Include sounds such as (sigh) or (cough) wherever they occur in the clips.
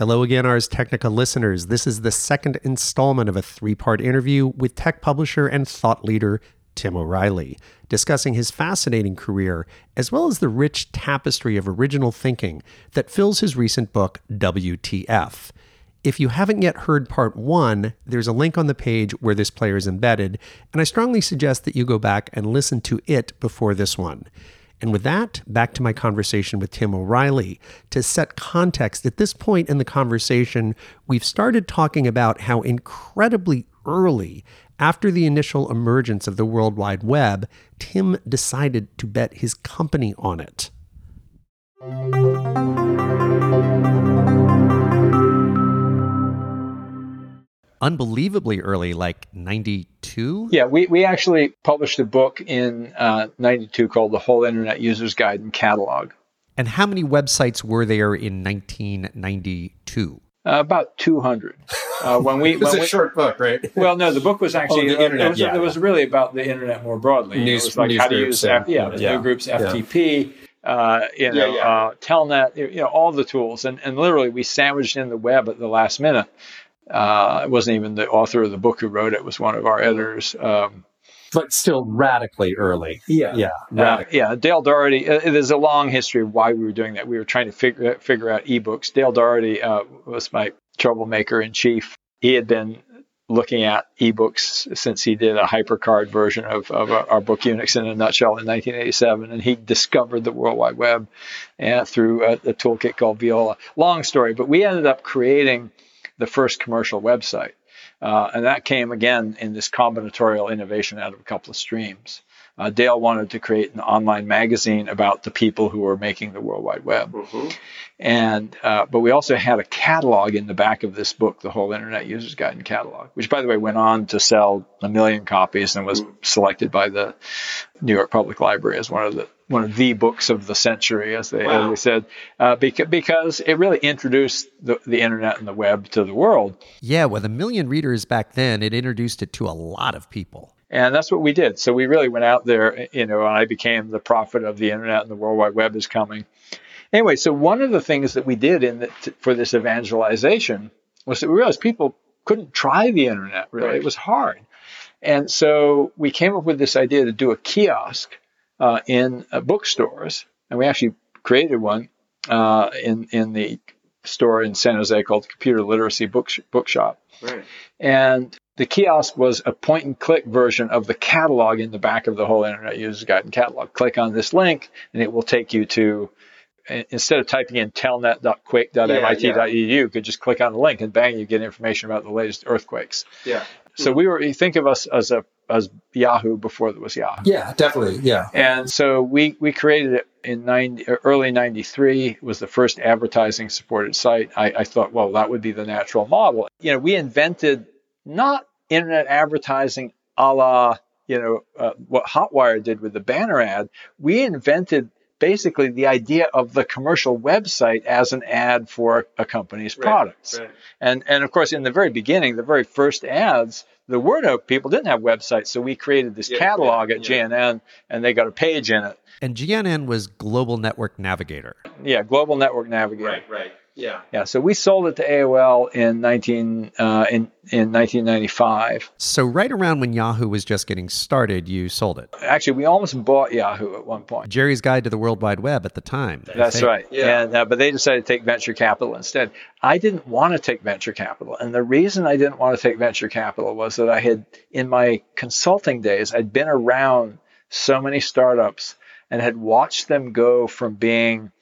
Hello again, Ars Technica listeners. This is the second installment of a three part interview with tech publisher and thought leader Tim O'Reilly, discussing his fascinating career as well as the rich tapestry of original thinking that fills his recent book, WTF. If you haven't yet heard part one, there's a link on the page where this player is embedded, and I strongly suggest that you go back and listen to it before this one. And with that, back to my conversation with Tim O'Reilly. To set context, at this point in the conversation, we've started talking about how incredibly early after the initial emergence of the World Wide Web, Tim decided to bet his company on it unbelievably early, like 92? Yeah, we, we actually published a book in uh, 92 called The Whole Internet User's Guide and Catalog. And how many websites were there in 1992? Uh, about 200. Uh, when we, (laughs) it was when a we, short book, right? (laughs) Well, no, the book was actually Oh, the internet, it, was, yeah. it was really about the internet more broadly. News- it was like news how to groups use and- F- yeah, the yeah. new groups, Yeah. FTP, uh, you know, Yeah, yeah. Uh, Telnet, you know, all the tools, and and literally we sandwiched in the web at the last minute. Uh, it wasn't even the author of the book who wrote it; it was one of our editors. Um, But still radically early. Yeah. Yeah. Uh, yeah, Dale Dougherty. Uh, there's a long history of why we were doing that. We were trying to figure figure out ebooks. Dale Dougherty uh, was my troublemaker in chief. He had been looking at ebooks since he did a hypercard version of, of our, our book Unix in a nutshell in 1987, and he discovered the World Wide Web uh, through a, a toolkit called Viola. Long story, but we ended up creating the first commercial website. Uh, and that came again in this combinatorial innovation out of a couple of streams. Uh, Dale wanted to create an online magazine about the people who were making the World Wide Web. And uh, but we also had a catalog in the back of this book, the whole Internet User's Guide and Catalog, which by the way went on to sell a million copies and was selected by the New York Public Library as one of the one of the books of the century, as they, as they said, uh, because, because it really introduced the, the internet and the web to the world. Yeah, with a million readers back then, it introduced it to a lot of people. And that's what we did. So we really went out there, you know, and I became the prophet of the internet and the World Wide Web is coming. Anyway, so one of the things that we did in the, t- for this evangelization was that we realized people couldn't try the internet really. It was hard. And so we came up with this idea to do a kiosk uh, in uh, bookstores. And we actually created one uh, in, in the store in San Jose called Computer Literacy Book, Bookshop. Right. And the kiosk was a point and click version of the catalog in the back of the whole Internet User's Guide and Catalog. Click on this link, and it will take you to, instead of typing in telnet.quake.mit.edu, you could just click on the link and bang, you get information about the latest earthquakes. Yeah. So we were, you think of us as a as Yahoo before there was Yahoo. Yeah, definitely. Yeah. And so we, we created it in 90, early 93. It was the first advertising supported site. I, I thought, well, that would be the natural model. You know, we invented not internet advertising a la, you know, uh, what HotWired did with the banner ad. We invented basically the idea of the commercial website as an ad for a company's products. right. And, and of course, in the very beginning, the very first ads, there were no people didn't have websites. So we created this Yeah, catalog yeah, at yeah. GNN and they got a page in it. And GNN was Global Network Navigator. Yeah, Global Network Navigator. Right. Right. Yeah. Yeah, so we sold it to AOL in 19 uh, in in 1995. So, right around when Yahoo was just getting started, you sold it. Actually, we almost bought Yahoo at one point. Jerry's Guide to the World Wide Web at the time. That's right. Yeah. And uh, but they decided to take venture capital instead. I didn't want to take venture capital, and the reason I didn't want to take venture capital was that I had in my consulting days I'd been around so many startups and had watched them go from being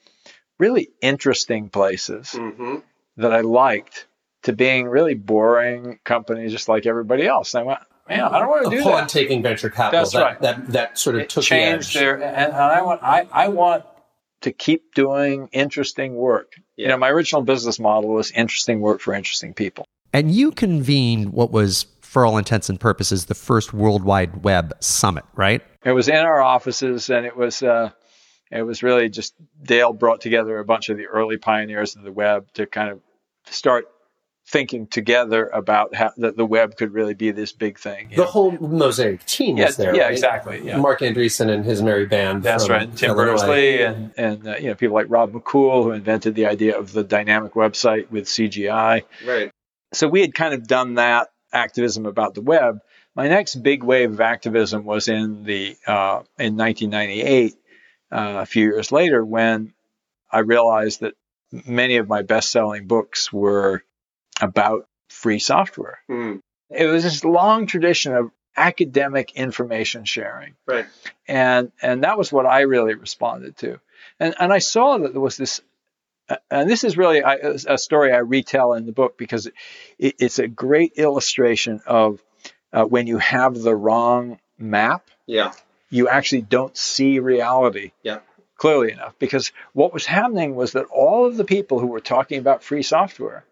really interesting places Mm-hmm. that I liked to being really boring companies just like everybody else. And I went, man, I don't want to do Upon that. taking venture capital, That's that, right. that that sort of It took changed the edge. their, and, and I want, I, I want to keep doing interesting work. You know, my original business model was interesting work for interesting people. And you convened what was, for all intents and purposes, the first World Wide Web Summit, right? It was in our offices, and it was, uh, it was really just Dale brought together a bunch of the early pioneers of the web to kind of start thinking together about how that the web could really be this big thing. The know? whole Mosaic team yeah, was there. Yeah, right? exactly. Yeah. Marc Andreessen and his merry band. That's right. And Tim Berners-Lee and and uh, you know people like Rob McCool who invented the idea of the dynamic website with CGI. Right. So we had kind of done that activism about the web. My next big wave of activism was in the uh, in 1998, uh, a few years later, when I realized that many of my best-selling books were about free software. Mm. It was this long tradition of academic information sharing. Right. And and that was what I really responded to. And and I saw that there was this and this is really a story I retell in the book because it, it's a great illustration of uh, when you have the wrong map, yeah, you actually don't see reality. Yeah. Clearly enough, because what was happening was that all of the people who were talking about free software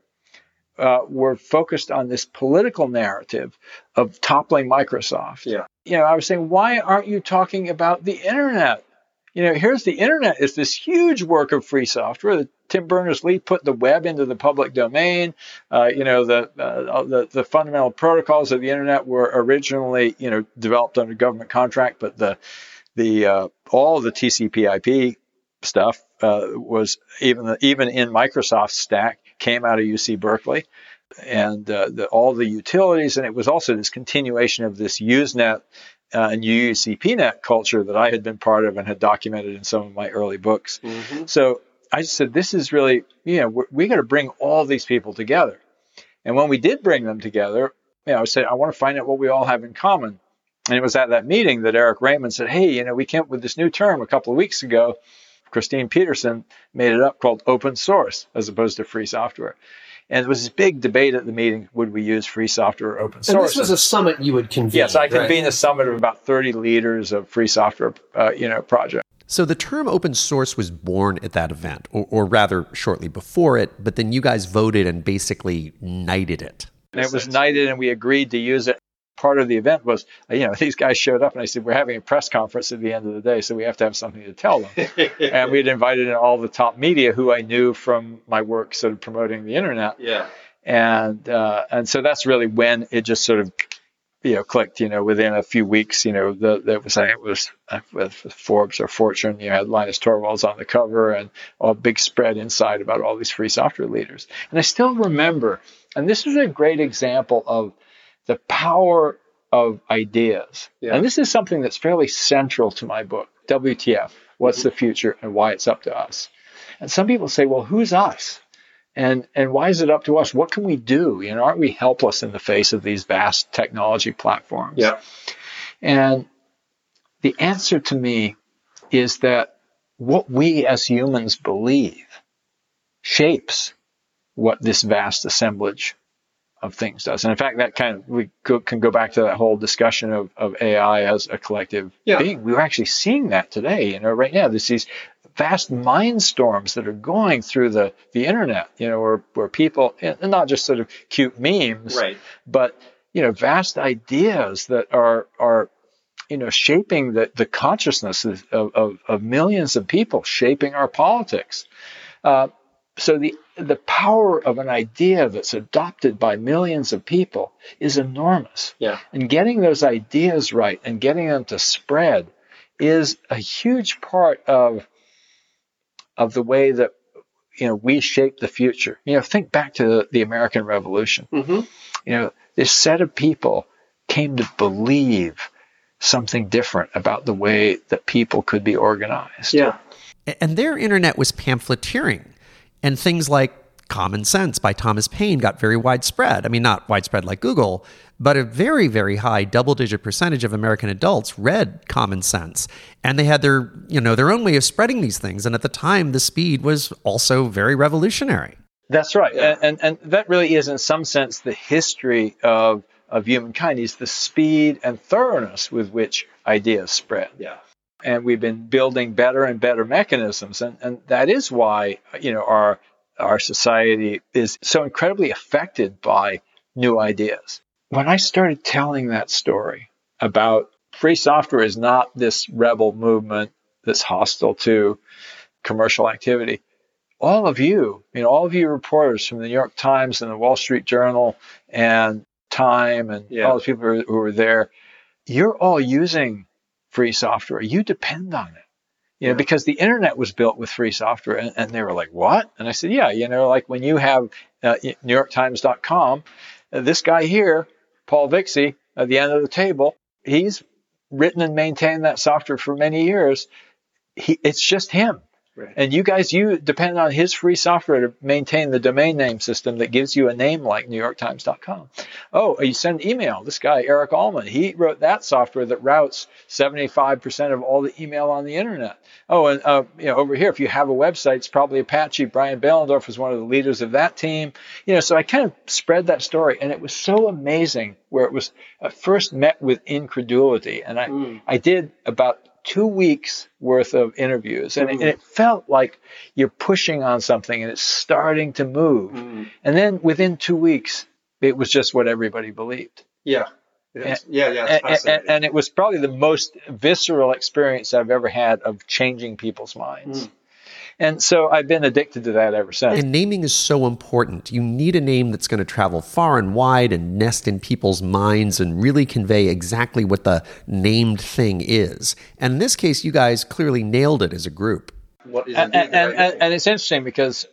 uh, were focused on this political narrative of toppling Microsoft. Yeah. You know, I was saying, why aren't you talking about the internet? You know, here's the internet is this huge work of free software that Tim Berners-Lee put the web into the public domain. Uh, you know, the, uh, the the fundamental protocols of the internet were originally, you know, developed under government contract, but the the uh, all the TCP/IP stuff uh, was even the, even in Microsoft stack came out of UC Berkeley, and uh, the, all the utilities, and it was also this continuation of this Usenet uh, and UUCPNet culture that I had been part of and had documented in some of my early books. Mm-hmm. So I just said, this is really, you know, we got to bring all these people together. And when we did bring them together, you know, I said, I want to find out what we all have in common. And it was at that meeting that Eric Raymond said, Hey, you know, we came up with this new term a couple of weeks ago. Christine Peterson made it up called open source as opposed to free software. And there was this big debate at the meeting: would we use free software or open source? And this was a summit you would convene. Yes, I convened right? a summit of about 30 leaders of free software, uh, you know, project. So the term open source was born at that event, or, or rather, shortly before it. But then you guys voted and basically knighted it. And it was knighted, and we agreed to use it part of the event was, you know, (laughs) these guys showed up and I said, we're having a press conference at the end of the day, so we have to have something to tell them. (laughs) and we had invited in all the top media who I knew from my work sort of promoting the internet. Yeah. And, uh, and so that's really when it just sort of, you know, clicked, you know, within a few weeks, you know, the, the was, it was uh, with Forbes or Fortune, you had Linus Torvalds on the cover and a big spread inside about all these free software leaders. And I still remember, and this is a great example of, the power of ideas. Yeah. And this is something that's fairly central to my book, WTF, What's the Future and Why It's Up to Us. And some people say, well, who's us? And, and why is it up to us? What can we do? You know, aren't we helpless in the face of these vast technology platforms? Yeah. And the answer to me is that what we as humans believe shapes what this vast assemblage of things does. And in fact, that kind of we go, can go back to that whole discussion of, of AI as a collective yeah. being. We're actually seeing that today. You know, right now there's these vast mind storms that are going through the the internet. You know, where where people and not just sort of cute memes, right. but you know, vast ideas that are are you know shaping the the consciousness of of, of millions of people, shaping our politics. Uh, so the the power of an idea that's adopted by millions of people is enormous. Yeah. And getting those ideas right and getting them to spread is a huge part of of the way that you know we shape the future. You know, think back to the American Revolution. Mm-hmm. You know, this set of people came to believe something different about the way that people could be organized. Yeah. And their internet was pamphleteering. And things like Common Sense by Thomas Paine got very widespread. I mean, not widespread like Google, but a very, very high double digit percentage of American adults read Common Sense. And they had their, you know, their own way of spreading these things. And at the time, the speed was also very revolutionary. That's right. Yeah. And, and, and that really is, in some sense, the history of, of humankind is the speed and thoroughness with which ideas spread. Yeah and we've been building better and better mechanisms and, and that is why you know our our society is so incredibly affected by new ideas when i started telling that story about free software is not this rebel movement that's hostile to commercial activity all of you, you know, all of you reporters from the New York Times and the Wall Street Journal and Time and Yeah. all the people who, were there, you're all using free software. You depend on it. You know, Yeah. because the internet was built with free software. And, and they were like, what? And I said, yeah, you know, like when you have uh, NewYorkTimes.com, uh, this guy here, Paul Vixie, at the end of the table, he's written and maintained that software for many years. He, it's just him. Right. And you guys, you depend on his free software to maintain the domain name system that gives you a name like NewYorkTimes.com. Oh, you send email. This guy, Eric Allman, he wrote that software that routes 75% of all the email on the internet. Oh, and uh, you know, over here, if you have a website, it's probably Apache. Brian Behlendorf was one of the leaders of that team. You know, so I kind of spread that story, and it was so amazing. Where it was at first met with incredulity, and I Mm. I did about two weeks worth of interviews and, it, and it felt like you're pushing on something and it's starting to move Mm. and then within two weeks it was just what everybody believed Yeah. Yes. yeah, yeah. And, and, and it was probably the most visceral experience i've ever had of changing people's minds Mm. And so i've been addicted to that ever since And naming is so important. You need a name that's going to travel far and wide and nest in people's minds and really convey exactly what the named thing is. And in this case, you guys clearly nailed it as a group. what is and, and, and, and it's interesting because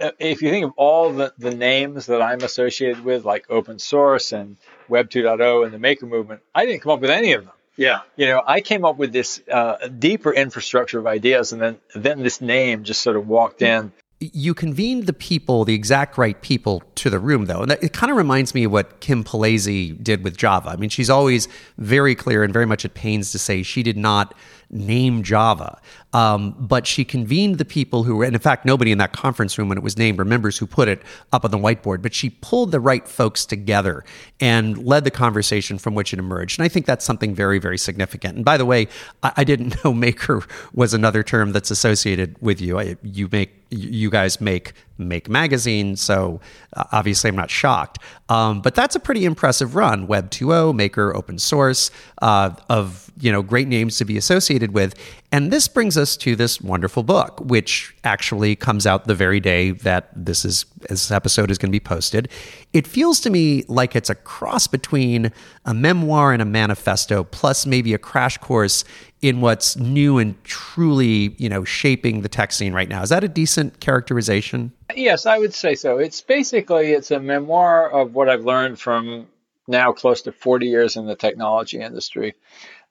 uh, if you think of all the, the names that I'm associated with, like open source and Web 2.0 and the maker movement, I didn't come up with any of them. Yeah. You know, I came up with this uh, deeper infrastructure of ideas, and then then this name just sort of walked in. You convened the people, the exact right people, to the room, though. And that, it kind of reminds me of what Kim Polese did with Java. I mean, she's always very clear and very much at pains to say she did not name Java, um, but she convened the people who were, and in fact, nobody in that conference room when it was named remembers who put it up on the whiteboard, but she pulled the right folks together and led the conversation from which it emerged. And I think that's something very, very significant. And by the way, I, I didn't (laughs) know maker was another term that's associated with you. I, you make you guys make make magazine so uh, obviously i'm not shocked. Um, but that's a pretty impressive run. Web 2.0 maker open source uh, of you know great names to be associated with. And this brings us to this wonderful book which actually comes out the very day that this is this episode is going to be posted it feels to me like it's a cross between a memoir and a manifesto plus maybe a crash course in what's new and truly, you know, shaping the tech scene right now. Is that a decent characterization? Yes, I would say so. It's basically it's a memoir of what I've learned from now close to 40 years in the technology industry,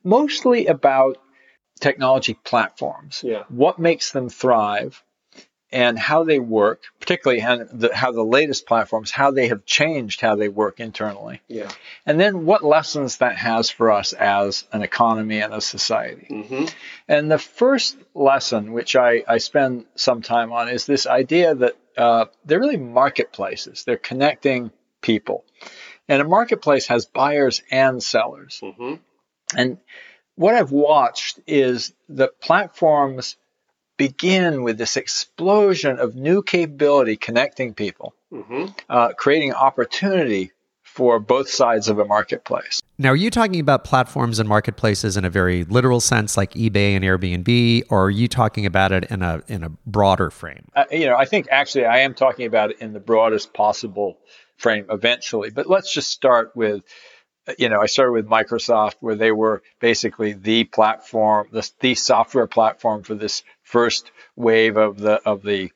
mostly about technology platforms. Yeah. What makes them thrive and how they work, particularly how the, how the latest platforms, how they have changed how they work internally. Yeah. And then what lessons that has for us as an economy and a society. Mm-hmm. And the first lesson, which I, I spend some time on, is this idea that uh, they're really marketplaces. They're connecting people. And a marketplace has buyers and sellers. Mm-hmm. And what I've watched is that platforms begin with this explosion of new capability connecting people, Mm-hmm. uh, creating opportunity for both sides of a marketplace. Now, are you talking about platforms and marketplaces in a very literal sense, like eBay and Airbnb, or are you talking about it in a in a broader frame? uh, you know, I think actually I am talking about it in the broadest possible frame eventually. But let's just start with, uh, you know, I started with Microsoft, where they were basically the platform, the, the software platform for this first wave of the of the,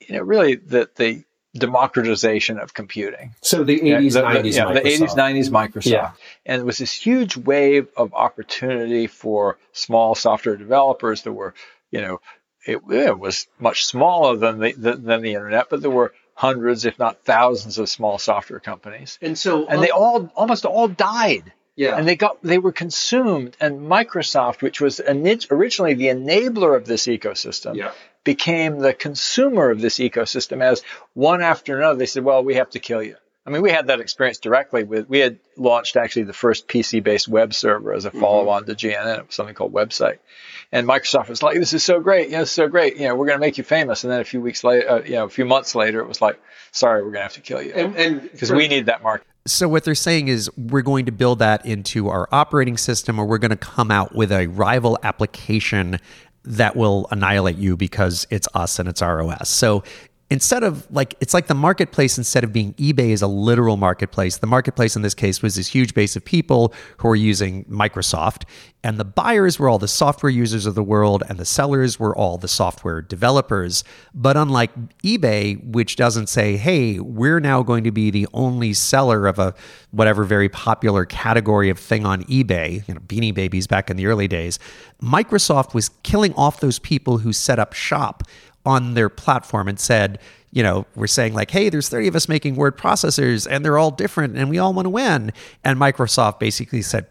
you know, really the the democratization of computing. So the Yeah, 80s, the, the- 90s, yeah, the 80s, 90s Microsoft. Yeah. And it was this huge wave of opportunity for small software developers that were, you know, it, it was much smaller than the, than, than the internet, but there were hundreds, if not thousands, of small software companies. And so, And uh, they all, almost all died. Yeah. And they got, they were consumed. And Microsoft, which was originally the enabler of this ecosystem, Yeah. became the consumer of this ecosystem as one after another. They said well we have to kill you. I mean we had that experience directly with we had launched actually the first pc based web server as a follow-on to gnn it was something called website. And microsoft was like this is so great. Yeah, it's so great. You know we're going to make you famous. And then a few weeks later uh, you know a few months later it was like sorry we're going to have to kill you. And, and because we need that market So what they're saying is we're going to build that into our operating system, or we're going to come out with a rival application that will annihilate you because it's us and it's our OS. So instead of like it's like the marketplace instead of being ebay is a literal marketplace. The marketplace in this case was this huge base of people who were using microsoft and the buyers were all the software users of the world and the sellers were all the software developers. But unlike ebay which doesn't say hey we're now going to be the only seller of a whatever very popular category of thing on ebay you know beanie babies back in the early days microsoft was killing off those people who set up shop on their platform and said, you know, we're saying like, hey, there's 30 of us making word processors and they're all different and we all want to win. And Microsoft basically said,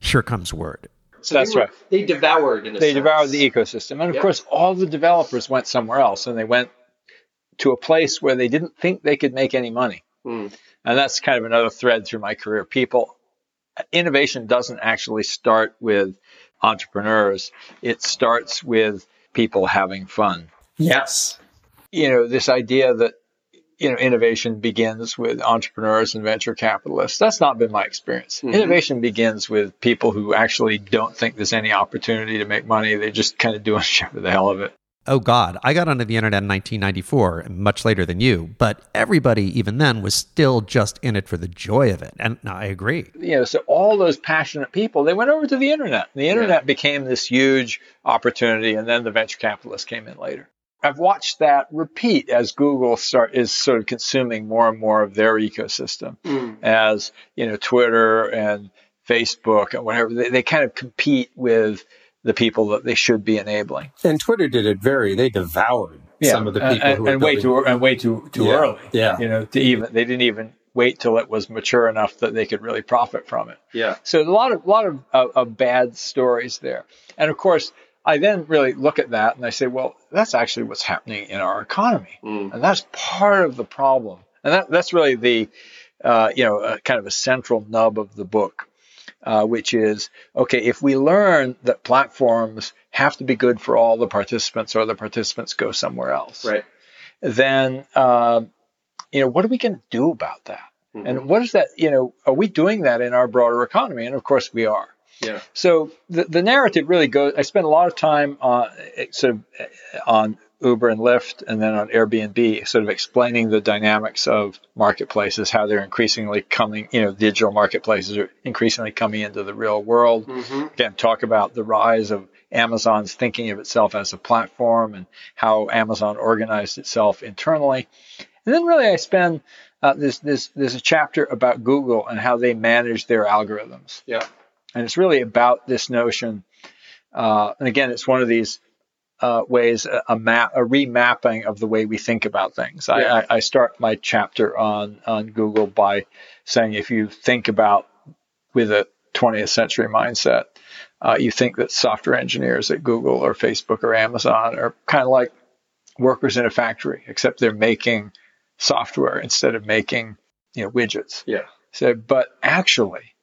here comes Word. So That's they were, right. They devoured. they sense. devoured the ecosystem, and of course, all the developers went somewhere else, and they went to a place where they didn't think they could make any money. Mm. And that's kind of another thread through my career. People, innovation doesn't actually start with entrepreneurs. It starts with people having fun. Yes. You know, this idea that you know innovation begins with entrepreneurs and venture capitalists. That's not been my experience. Mm-hmm. Innovation begins with people who actually don't think there's any opportunity to make money. They're just kind of doing (laughs) shit for the hell of it. Oh God, I got onto the internet in 1994, much later than you, but everybody even then was still just in it for the joy of it. And I agree. You know, so all those passionate people, they went over to the internet. The internet yeah. became this huge opportunity, and then the venture capitalists came in later. I've watched that repeat as Google start is sort of consuming more and more of their ecosystem, mm. as you know, Twitter and Facebook and whatever they, they kind of compete with the people that they should be enabling. And Twitter did it very. They devoured yeah. some of the people and, and way too and way too too yeah. early. Yeah, you know, to even they didn't even wait till it was mature enough that they could really profit from it. Yeah. So a lot of lot of, of, of bad stories there, and of course. I then really look at that and I say, well, that's actually what's happening in our economy, mm. and that's part of the problem. And that, that's really the, uh, you know, kind of a central nub of the book uh, which is okay, if we learn that platforms have to be good for all the participants or the participants go somewhere else, right. then, uh, you know, what are we going to do about that? Mm-hmm. And what is that, you know, are we doing that in our broader economy? And of course we are. Yeah. So the, the narrative really goes, I spend a lot of time on sort of on Uber and Lyft and then on Airbnb, sort of explaining the dynamics of marketplaces, how they're increasingly coming, you know, digital marketplaces are increasingly coming into the real world. Mm-hmm. Again, talk about the rise of Amazon's thinking of itself as a platform and how Amazon organized itself internally. And then really I spend uh, this, this, there's a chapter about Google and how they manage their algorithms. Yeah. And it's really about this notion. Uh, and again, it's one of these uh, ways a, a, map, a remapping of the way we think about things. Yeah. I, I, start my chapter on on Google by saying if you think about with a 20th century mindset, uh, you think that software engineers at Google or Facebook or Amazon are kind of like workers in a factory, except they're making software instead of making you know widgets. Yeah. So, but actually,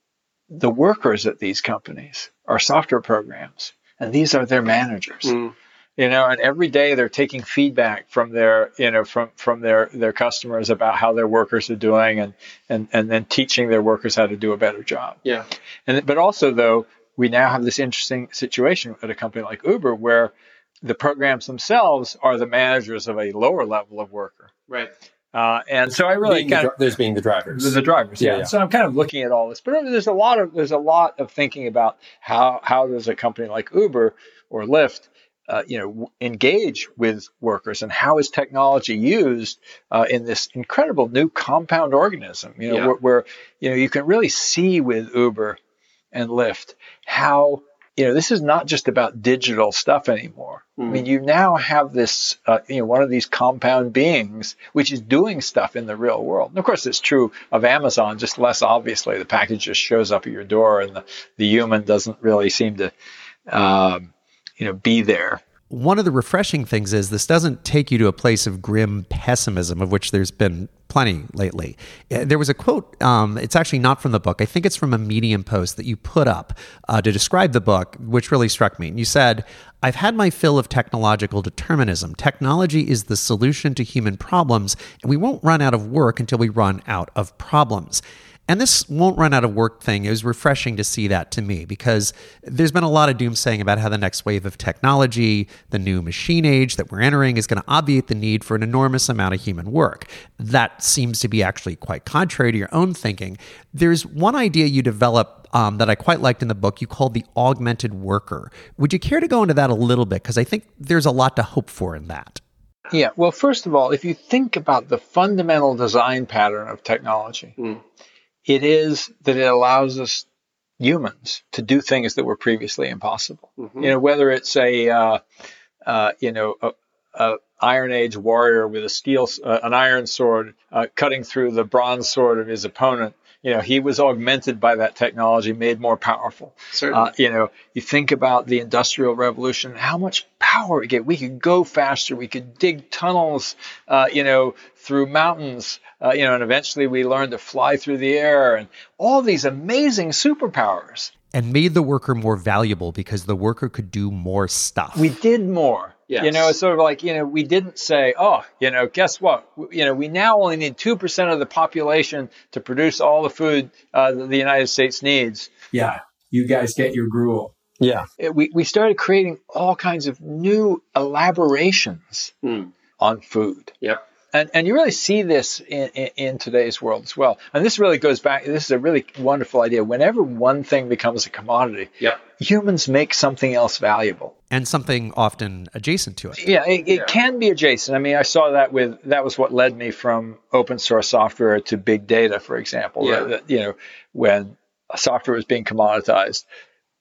the workers at these companies are software programs, and these are their managers. Mm you know and every day they're taking feedback from their you know from from their their customers about how their workers are doing and and and then teaching their workers how to do a better job. Yeah. And but also though we now have this interesting situation at a company like uber where the programs themselves are the managers of a lower level of worker. Right. Uh, and so I really being kind the, of there's being the drivers, the, the drivers, yeah. yeah. So I'm kind of looking at all this, but there's a lot of there's a lot of thinking about how how does a company like Uber or Lyft uh, you know, engage with workers and how is technology used uh, in this incredible new compound organism, you know, yeah. where, where, you know, you can really see with Uber and Lyft how, you know, this is not just about digital stuff anymore. Mm. I mean, mm-hmm. you now have this, uh, you know, one of these compound beings which is doing stuff in the real world. And of course, it's true of Amazon, just less obviously. The package just shows up at your door and the, the human doesn't really seem to, um, you know, be there. One of the refreshing things is this doesn't take you to a place of grim pessimism, of which there's been plenty lately. Uh, there was a quote, um, it's actually not from the book. I think it's from a Medium post that you put up uh, to describe the book, which really struck me. And you said, I've had my fill of technological determinism. Technology is the solution to human problems, and we won't run out of work until we run out of problems. And this won't run out of work thing. It was refreshing to see that to me because there's been a lot of doomsaying about how the next wave of technology, the new machine age that we're entering, is going to obviate the need for an enormous amount of human work. That seems to be actually quite contrary to your own thinking. There's one idea you develop um, that I quite liked in the book you called the augmented worker. Would you care to go into that a little bit? Because I think there's a lot to hope for in that. Yeah, well, first of all, if you think about the fundamental design pattern of technology, mm it is that it allows us humans to do things that were previously impossible. Mm-hmm. You know, whether it's a, uh, uh, you know, a, a, Iron Age warrior with a steel, uh, an iron sword, uh, cutting through the bronze sword of his opponent, you know, he was augmented by that technology, made more powerful. Certainly. Uh, you know, you think about the Industrial Revolution, how much power we get. We could go faster. We could dig tunnels, uh, you know, through mountains. Uh, you know, and eventually we learned to fly through the air and all these amazing superpowers. And made the worker more valuable because the worker could do more stuff. We did more. Yes. You know, it's sort of like, you know, we didn't say, oh, you know, guess what? You know, we now only need 2% of the population to produce all the food uh, that the United States needs. Yeah. You guys get your gruel. Yeah. We, we started creating all kinds of new elaborations mm. on food. Yep. And, and you really see this in, in, in, today's world as well. And this really goes back, this is a really wonderful idea. Whenever one thing becomes a commodity, yep. humans make something else valuable. And something often adjacent to it. Yeah, it, it yeah. can be adjacent. I mean, I saw that with, that was what led me from open source software to big data, for example. Yeah. That, you know, when software was being commoditized,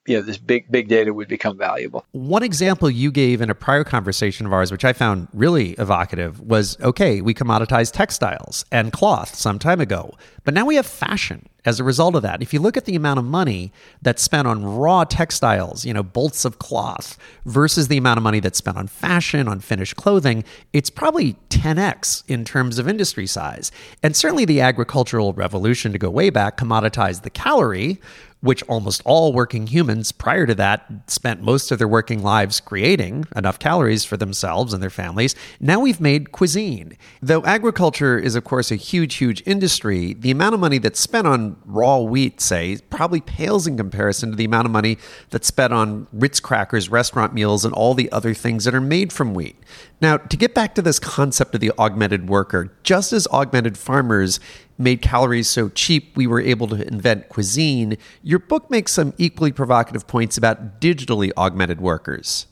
you know, this big big data would become valuable. One example you gave in a prior conversation of ours, which I found really evocative, was okay, we commoditized textiles and cloth some time ago, but now we have fashion as a result of that. If you look at the amount of money that's spent on raw textiles, you know, bolts of cloth, versus the amount of money that's spent on fashion, on finished clothing, it's probably 10x in terms of industry size. And certainly the agricultural revolution, to go way back, commoditized the calorie, which almost all working humans prior to that spent most of their working lives creating enough calories for themselves and their families. Now we've made cuisine. Though agriculture is, of course, a huge, huge industry, the amount of money that's spent on raw wheat, say, probably pales in comparison to the amount of money that's spent on Ritz crackers, restaurant meals, and all the other things that are made from wheat. Now, to get back to this concept of the augmented worker, just as augmented farmers made calories so cheap we were able to invent cuisine, your book makes some equally provocative points about digitally augmented workers.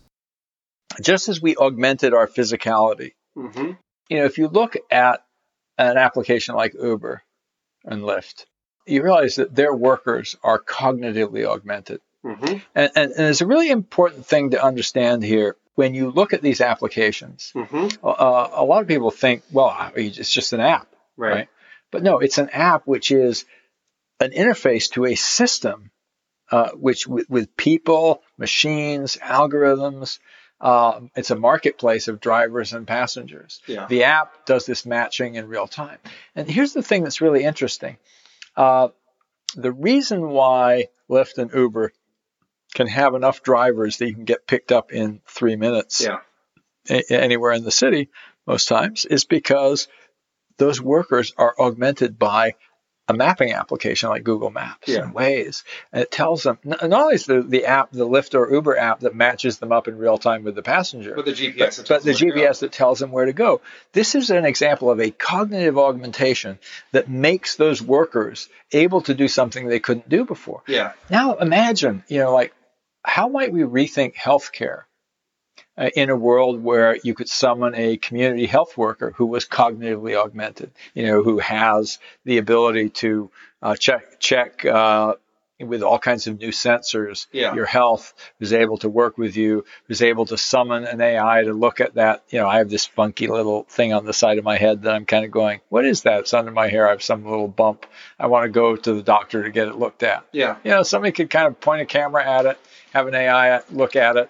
Just as we augmented our physicality, mm-hmm. you know, if you look at an application like Uber and Lyft, you realize that their workers are cognitively augmented. Mm-hmm. And, and, and it's a really important thing to understand here when you look at these applications, mm-hmm. uh, a lot of people think, well, it's just an app, right. right? But no, it's an app which is an interface to a system, uh, which with, with, people, machines, algorithms. Uh, it's a marketplace of drivers and passengers. Yeah. The app does this matching in real time. And here's the thing that's really interesting. Uh, the reason why Lyft and Uber can have enough drivers that you can get picked up in three minutes yeah. a- anywhere in the city most times is because those workers are augmented by a mapping application like Google Maps yeah. and Waze. And it tells them, not only is the, the app, the Lyft or Uber app that matches them up in real time with the passenger, but the GPS, but, but the GPS that tells them where to go. This is an example of a cognitive augmentation that makes those workers able to do something they couldn't do before. Yeah. Now imagine, you know, like how might we rethink healthcare uh, in a world where you could summon a community health worker who was cognitively augmented, you know, who has the ability to uh, check check uh, with all kinds of new sensors yeah. your health, who's able to work with you, who's able to summon an AI to look at that. You know, I have this funky little thing on the side of my head that I'm kind of going, what is that? It's under my hair. I have some little bump. I want to go to the doctor to get it looked at. Yeah. You know, somebody could kind of point a camera at it have an AI look at it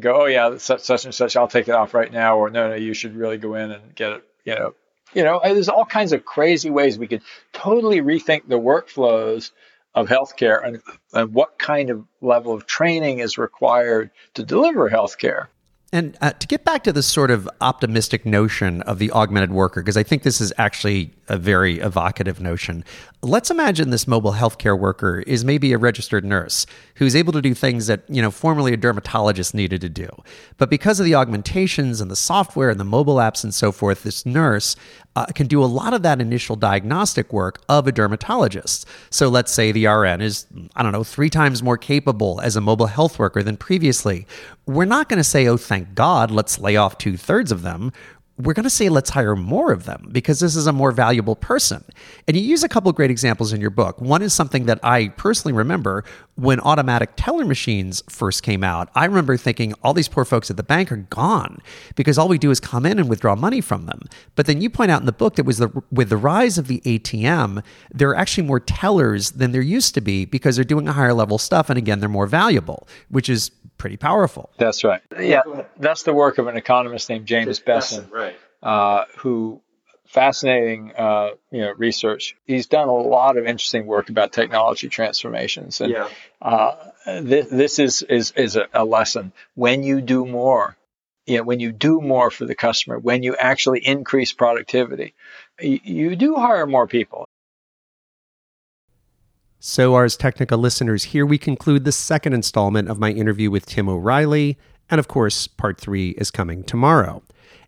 go, oh yeah, such, such and such, I'll take it off right now, or no, no, you should really go in and get it. You know, you know, there's all kinds of crazy ways we could totally rethink the workflows of healthcare and, and what kind of level of training is required to deliver healthcare. And uh, to get back to this sort of optimistic notion of the augmented worker, because I think this is actually a very evocative notion. Let's imagine this mobile healthcare worker is maybe a registered nurse who's able to do things that, you know, formerly a dermatologist needed to do. But because of the augmentations and the software and the mobile apps and so forth, this nurse uh, can do a lot of that initial diagnostic work of a dermatologist. So let's say the RN is, I don't know, three times more capable as a mobile health worker than previously. We're not going to say, oh, thank God, let's lay off two thirds of them we're going to say let's hire more of them because this is a more valuable person. And you use a couple great examples in your book. One is something that I personally remember when automatic teller machines first came out. I remember thinking all these poor folks at the bank are gone because all we do is come in and withdraw money from them. But then you point out in the book that was the with the rise of the ATM, there are actually more tellers than there used to be because they're doing a higher level stuff and again they're more valuable, which is pretty powerful. That's right. Yeah, that's the work of an economist named James Bessen, right. uh, who fascinating uh, you know research. He's done a lot of interesting work about technology transformations, and Yeah. uh, this, this is is is a, a lesson. When you do more, you know, when you do more for the customer, when you actually increase productivity, you, you do hire more people. So, Ars Technica listeners, here we conclude the second installment of my interview with Tim O'Reilly. And of course, part three is coming tomorrow.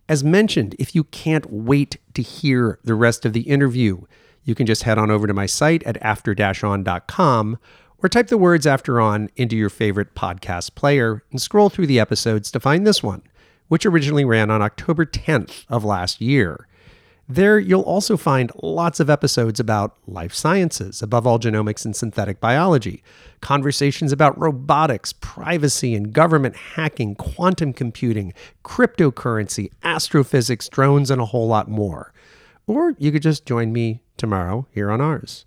As mentioned, if you can't wait to hear the rest of the interview, you can just head on over to my site at after on.com or type the words after on into your favorite podcast player and scroll through the episodes to find this one, which originally ran on October 10th of last year. There, you'll also find lots of episodes about life sciences, above all genomics and synthetic biology, conversations about robotics, privacy and government hacking, quantum computing, cryptocurrency, astrophysics, drones, and a whole lot more. Or you could just join me tomorrow here on Ars.